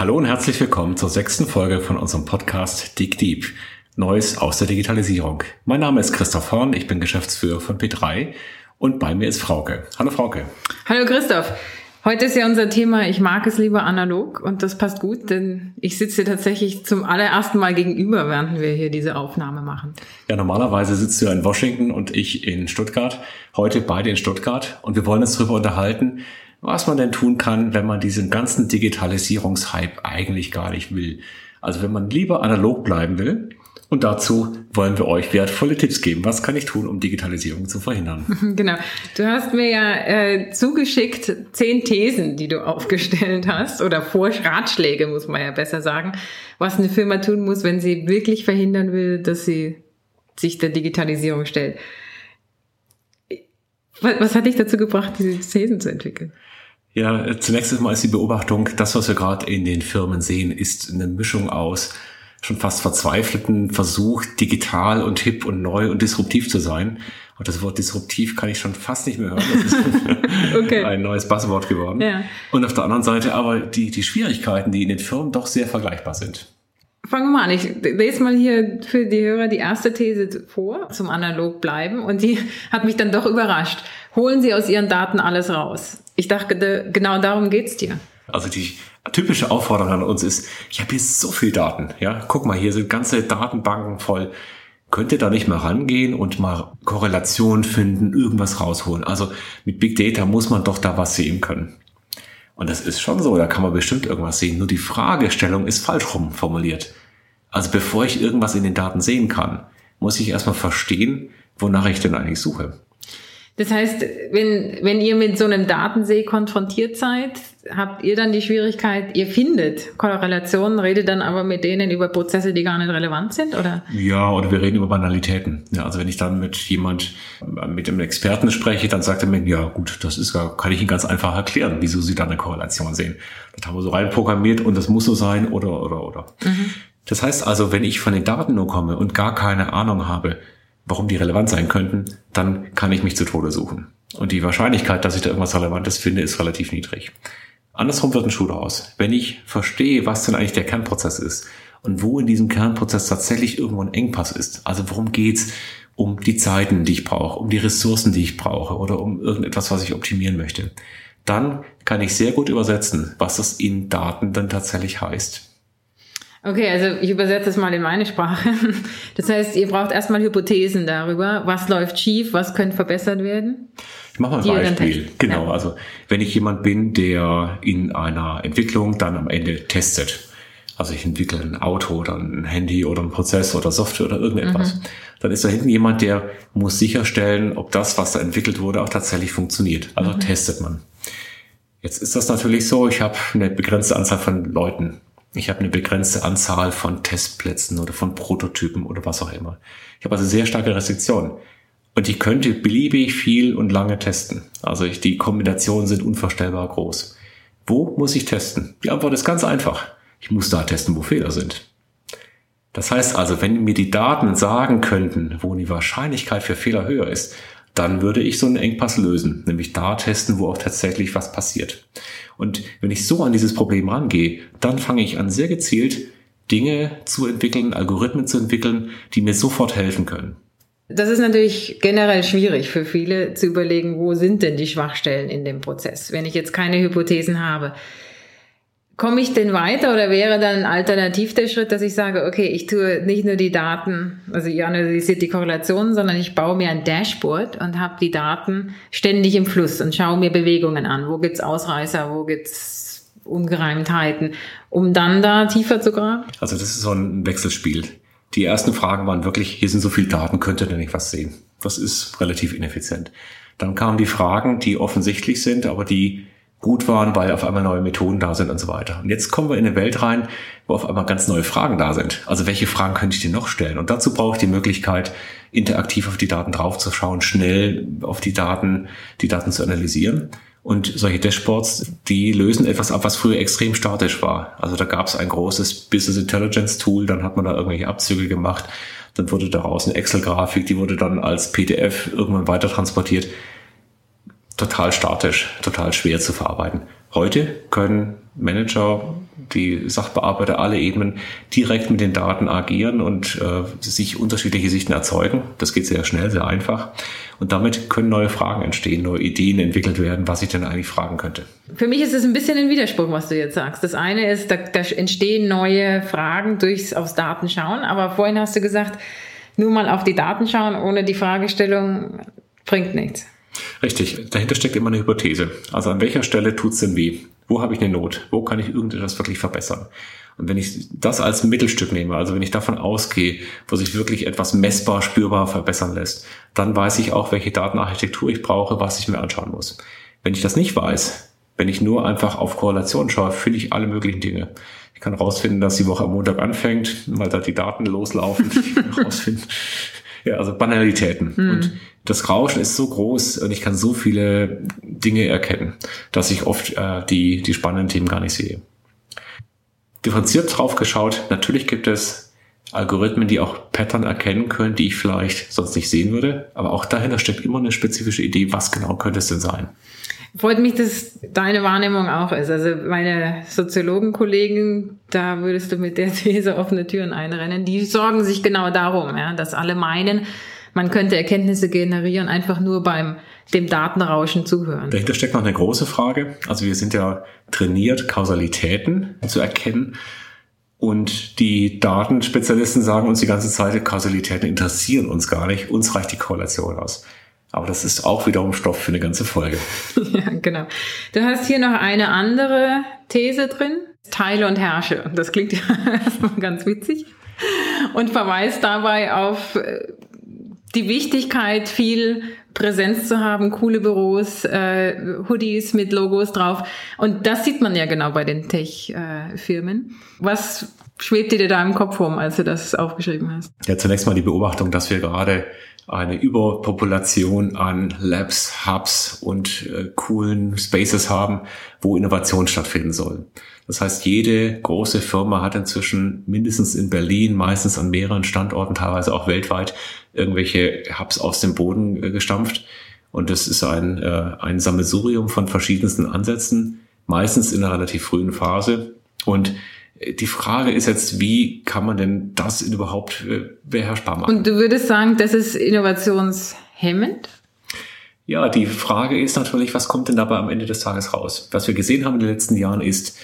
Hallo und herzlich willkommen zur sechsten Folge von unserem Podcast Dig Deep. Neues aus der Digitalisierung. Mein Name ist Christoph Horn, ich bin Geschäftsführer von P3 und bei mir ist Frauke. Hallo Frauke. Hallo Christoph. Heute ist ja unser Thema, ich mag es lieber analog und das passt gut, denn ich sitze tatsächlich zum allerersten Mal gegenüber, während wir hier diese Aufnahme machen. Ja, normalerweise sitzt du in Washington und ich in Stuttgart. Heute beide in Stuttgart und wir wollen uns darüber unterhalten, was man denn tun kann, wenn man diesen ganzen Digitalisierungshype eigentlich gar nicht will. Also wenn man lieber analog bleiben will, und dazu wollen wir euch wertvolle Tipps geben. Was kann ich tun, um Digitalisierung zu verhindern? Genau. Du hast mir ja äh, zugeschickt zehn Thesen, die du aufgestellt hast, oder Vorratschläge, muss man ja besser sagen, was eine Firma tun muss, wenn sie wirklich verhindern will, dass sie sich der Digitalisierung stellt. Was, was hat dich dazu gebracht, diese Thesen zu entwickeln? Ja, zunächst einmal ist die Beobachtung, das, was wir gerade in den Firmen sehen, ist eine Mischung aus schon fast verzweifelten Versuch, digital und hip und neu und disruptiv zu sein. Und das Wort disruptiv kann ich schon fast nicht mehr hören. Das ist okay. ein neues Buzzword geworden. Ja. Und auf der anderen Seite aber die, die Schwierigkeiten, die in den Firmen doch sehr vergleichbar sind. Fangen wir mal an. Ich lese mal hier für die Hörer die erste These vor, zum analog bleiben. Und die hat mich dann doch überrascht. Holen Sie aus Ihren Daten alles raus. Ich dachte, genau darum geht's dir. Also die typische Aufforderung an uns ist, ich habe hier so viel Daten. Ja, guck mal, hier sind ganze Datenbanken voll. Könnt ihr da nicht mal rangehen und mal Korrelationen finden, irgendwas rausholen? Also mit Big Data muss man doch da was sehen können. Und das ist schon so, da kann man bestimmt irgendwas sehen. Nur die Fragestellung ist falsch rum formuliert. Also bevor ich irgendwas in den Daten sehen kann, muss ich erstmal verstehen, wonach ich denn eigentlich suche. Das heißt, wenn, wenn ihr mit so einem Datensee konfrontiert seid, habt ihr dann die Schwierigkeit, ihr findet Korrelationen, redet dann aber mit denen über Prozesse, die gar nicht relevant sind, oder? Ja, oder wir reden über Banalitäten. Ja, also wenn ich dann mit jemand, mit einem Experten spreche, dann sagt er mir, ja gut, das ist gar, kann ich Ihnen ganz einfach erklären, wieso Sie da eine Korrelation sehen. Das haben wir so reinprogrammiert und das muss so sein, oder, oder, oder. Mhm. Das heißt also, wenn ich von den Daten nur komme und gar keine Ahnung habe, warum die relevant sein könnten, dann kann ich mich zu Tode suchen. Und die Wahrscheinlichkeit, dass ich da irgendwas Relevantes finde, ist relativ niedrig. Andersrum wird ein Schuh daraus. Wenn ich verstehe, was denn eigentlich der Kernprozess ist und wo in diesem Kernprozess tatsächlich irgendwo ein Engpass ist, also worum geht's um die Zeiten, die ich brauche, um die Ressourcen, die ich brauche oder um irgendetwas, was ich optimieren möchte, dann kann ich sehr gut übersetzen, was das in Daten dann tatsächlich heißt. Okay, also ich übersetze es mal in meine Sprache. Das heißt, ihr braucht erstmal Hypothesen darüber, was läuft schief, was könnte verbessert werden. Ich mache mal ein Beispiel. Genau, ja. also wenn ich jemand bin, der in einer Entwicklung dann am Ende testet, also ich entwickle ein Auto oder ein Handy oder ein Prozess oder Software oder irgendetwas, mhm. dann ist da hinten jemand, der muss sicherstellen, ob das, was da entwickelt wurde, auch tatsächlich funktioniert. Also mhm. testet man. Jetzt ist das natürlich so, ich habe eine begrenzte Anzahl von Leuten ich habe eine begrenzte Anzahl von Testplätzen oder von Prototypen oder was auch immer. Ich habe also sehr starke Restriktionen. Und ich könnte beliebig viel und lange testen. Also ich, die Kombinationen sind unvorstellbar groß. Wo muss ich testen? Die Antwort ist ganz einfach. Ich muss da testen, wo Fehler sind. Das heißt also, wenn mir die Daten sagen könnten, wo die Wahrscheinlichkeit für Fehler höher ist, dann würde ich so einen Engpass lösen, nämlich da testen, wo auch tatsächlich was passiert. Und wenn ich so an dieses Problem rangehe, dann fange ich an, sehr gezielt Dinge zu entwickeln, Algorithmen zu entwickeln, die mir sofort helfen können. Das ist natürlich generell schwierig für viele zu überlegen, wo sind denn die Schwachstellen in dem Prozess, wenn ich jetzt keine Hypothesen habe. Komme ich denn weiter oder wäre dann alternativ der Schritt, dass ich sage, okay, ich tue nicht nur die Daten, also ihr analysiert die Korrelationen, sondern ich baue mir ein Dashboard und habe die Daten ständig im Fluss und schaue mir Bewegungen an. Wo gibt's Ausreißer, wo gibt's Ungereimtheiten, um dann da tiefer zu graben? Also das ist so ein Wechselspiel. Die ersten Fragen waren wirklich, hier sind so viele Daten, könnt ihr denn nicht was sehen? Das ist relativ ineffizient. Dann kamen die Fragen, die offensichtlich sind, aber die gut waren, weil auf einmal neue Methoden da sind und so weiter. Und jetzt kommen wir in eine Welt rein, wo auf einmal ganz neue Fragen da sind. Also welche Fragen könnte ich dir noch stellen? Und dazu brauche ich die Möglichkeit, interaktiv auf die Daten draufzuschauen, schnell auf die Daten, die Daten zu analysieren. Und solche Dashboards, die lösen etwas ab, was früher extrem statisch war. Also da gab es ein großes Business Intelligence Tool, dann hat man da irgendwelche Abzüge gemacht, dann wurde daraus eine Excel-Grafik, die wurde dann als PDF irgendwann weiter transportiert total statisch, total schwer zu verarbeiten. Heute können Manager die Sachbearbeiter alle Ebenen direkt mit den Daten agieren und äh, sich unterschiedliche Sichten erzeugen. Das geht sehr schnell, sehr einfach. Und damit können neue Fragen entstehen, neue Ideen entwickelt werden, was ich denn eigentlich fragen könnte. Für mich ist es ein bisschen ein Widerspruch, was du jetzt sagst. Das eine ist, da, da entstehen neue Fragen durchs aufs Daten schauen, aber vorhin hast du gesagt, nur mal auf die Daten schauen ohne die Fragestellung bringt nichts. Richtig, dahinter steckt immer eine Hypothese. Also an welcher Stelle tut's denn weh? Wo habe ich eine Not? Wo kann ich irgendetwas wirklich verbessern? Und wenn ich das als Mittelstück nehme, also wenn ich davon ausgehe, wo sich wirklich etwas messbar, spürbar verbessern lässt, dann weiß ich auch, welche Datenarchitektur ich brauche, was ich mir anschauen muss. Wenn ich das nicht weiß, wenn ich nur einfach auf Korrelation schaue, finde ich alle möglichen Dinge. Ich kann rausfinden, dass die Woche am Montag anfängt, weil da die Daten loslaufen. rausfinden. Ja, also Banalitäten. Mhm. Und das Rauschen ist so groß und ich kann so viele Dinge erkennen, dass ich oft äh, die, die spannenden Themen gar nicht sehe. Differenziert drauf geschaut, natürlich gibt es Algorithmen, die auch Pattern erkennen können, die ich vielleicht sonst nicht sehen würde. Aber auch dahinter steckt immer eine spezifische Idee, was genau könnte es denn sein. Freut mich, dass deine Wahrnehmung auch ist. Also meine Soziologenkollegen, da würdest du mit der These offene Türen einrennen. Die sorgen sich genau darum, ja, dass alle meinen, man könnte Erkenntnisse generieren, einfach nur beim dem Datenrauschen zuhören. Dahinter steckt noch eine große Frage. Also wir sind ja trainiert, Kausalitäten zu erkennen. Und die Datenspezialisten sagen uns die ganze Zeit, Kausalitäten interessieren uns gar nicht. Uns reicht die Korrelation aus. Aber das ist auch wiederum Stoff für eine ganze Folge. ja, genau. Du hast hier noch eine andere These drin. Teile und herrsche. Das klingt ja erstmal ganz witzig. Und verweist dabei auf äh, die Wichtigkeit, viel Präsenz zu haben, coole Büros, äh, Hoodies mit Logos drauf. Und das sieht man ja genau bei den Tech-Firmen. Was schwebt dir da im Kopf rum, als du das aufgeschrieben hast? Ja, zunächst mal die Beobachtung, dass wir gerade eine Überpopulation an Labs, Hubs und äh, coolen Spaces haben, wo Innovation stattfinden soll. Das heißt, jede große Firma hat inzwischen mindestens in Berlin, meistens an mehreren Standorten, teilweise auch weltweit, irgendwelche Hubs aus dem Boden äh, gestampft. Und das ist ein, äh, ein Sammelsurium von verschiedensten Ansätzen, meistens in einer relativ frühen Phase. Und die Frage ist jetzt, wie kann man denn das überhaupt äh, beherrschbar machen? Und du würdest sagen, das ist innovationshemmend? Ja, die Frage ist natürlich, was kommt denn dabei am Ende des Tages raus? Was wir gesehen haben in den letzten Jahren ist,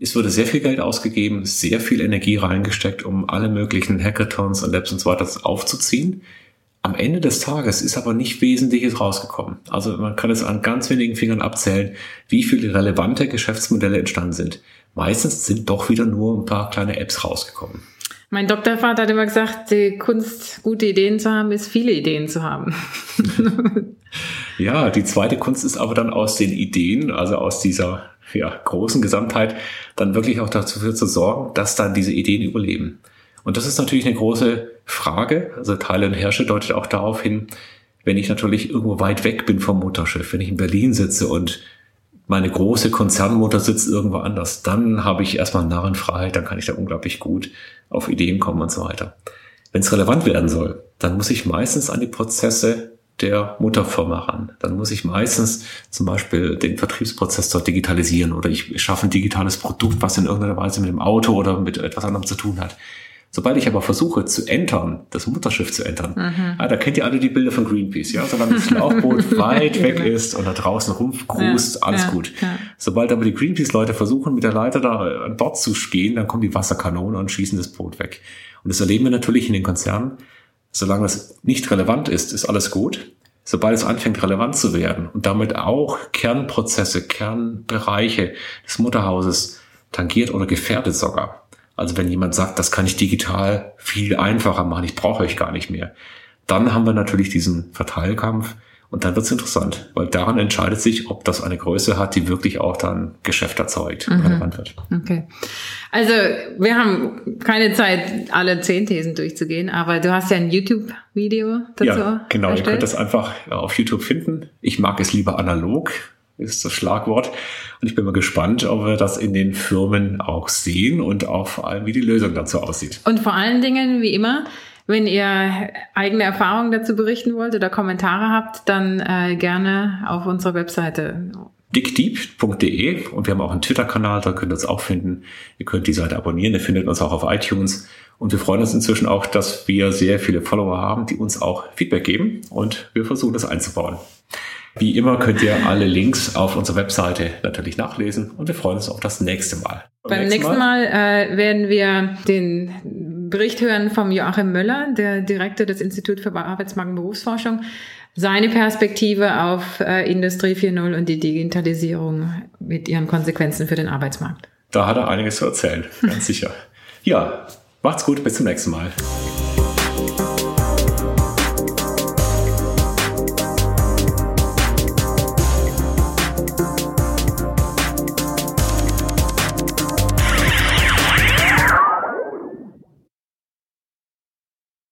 es wurde sehr viel Geld ausgegeben, sehr viel Energie reingesteckt, um alle möglichen Hackathons und Labs und so weiter aufzuziehen. Am Ende des Tages ist aber nicht Wesentliches rausgekommen. Also man kann es an ganz wenigen Fingern abzählen, wie viele relevante Geschäftsmodelle entstanden sind meistens sind doch wieder nur ein paar kleine Apps rausgekommen. Mein Doktorvater hat immer gesagt, die Kunst, gute Ideen zu haben, ist viele Ideen zu haben. ja, die zweite Kunst ist aber dann aus den Ideen, also aus dieser ja, großen Gesamtheit, dann wirklich auch dafür zu sorgen, dass dann diese Ideen überleben. Und das ist natürlich eine große Frage. Also Teile und Herrsche deutet auch darauf hin, wenn ich natürlich irgendwo weit weg bin vom Mutterschiff, wenn ich in Berlin sitze und meine große Konzernmutter sitzt irgendwo anders, dann habe ich erstmal Narrenfreiheit, dann kann ich da unglaublich gut auf Ideen kommen und so weiter. Wenn es relevant werden soll, dann muss ich meistens an die Prozesse der Mutterfirma ran. Dann muss ich meistens zum Beispiel den Vertriebsprozess dort digitalisieren oder ich schaffe ein digitales Produkt, was in irgendeiner Weise mit dem Auto oder mit etwas anderem zu tun hat. Sobald ich aber versuche zu entern, das Mutterschiff zu entern, mhm. ah, da kennt ihr alle die Bilder von Greenpeace, ja, solange das Schlauchboot weit weg genau. ist und da draußen rumgrust, ja, alles ja, gut. Ja. Sobald aber die Greenpeace-Leute versuchen, mit der Leiter da an Bord zu gehen, dann kommen die Wasserkanonen und schießen das Boot weg. Und das erleben wir natürlich in den Konzernen. Solange das nicht relevant ist, ist alles gut. Sobald es anfängt, relevant zu werden und damit auch Kernprozesse, Kernbereiche des Mutterhauses tangiert oder gefährdet sogar, also wenn jemand sagt, das kann ich digital viel einfacher machen, ich brauche euch gar nicht mehr, dann haben wir natürlich diesen Verteilkampf und dann wird es interessant, weil daran entscheidet sich, ob das eine Größe hat, die wirklich auch dann Geschäft erzeugt, mhm. relevant wird. Okay. Also wir haben keine Zeit, alle zehn Thesen durchzugehen, aber du hast ja ein YouTube-Video dazu. Ja, genau. Erstellt. Ihr könnt das einfach auf YouTube finden. Ich mag es lieber analog ist das Schlagwort. Und ich bin mal gespannt, ob wir das in den Firmen auch sehen und auch vor allem, wie die Lösung dazu aussieht. Und vor allen Dingen, wie immer, wenn ihr eigene Erfahrungen dazu berichten wollt oder Kommentare habt, dann äh, gerne auf unserer Webseite dickdeep.de und wir haben auch einen Twitter-Kanal, da könnt ihr uns auch finden. Ihr könnt die Seite abonnieren, ihr findet uns auch auf iTunes und wir freuen uns inzwischen auch, dass wir sehr viele Follower haben, die uns auch Feedback geben und wir versuchen das einzubauen. Wie immer könnt ihr alle Links auf unserer Webseite natürlich nachlesen und wir freuen uns auf das nächste Mal. Beim, Beim nächsten Mal, Mal äh, werden wir den Bericht hören vom Joachim Möller, der Direktor des Instituts für Arbeitsmarkt und Berufsforschung, seine Perspektive auf äh, Industrie 4.0 und die Digitalisierung mit ihren Konsequenzen für den Arbeitsmarkt. Da hat er einiges zu erzählen, ganz sicher. Ja, macht's gut, bis zum nächsten Mal.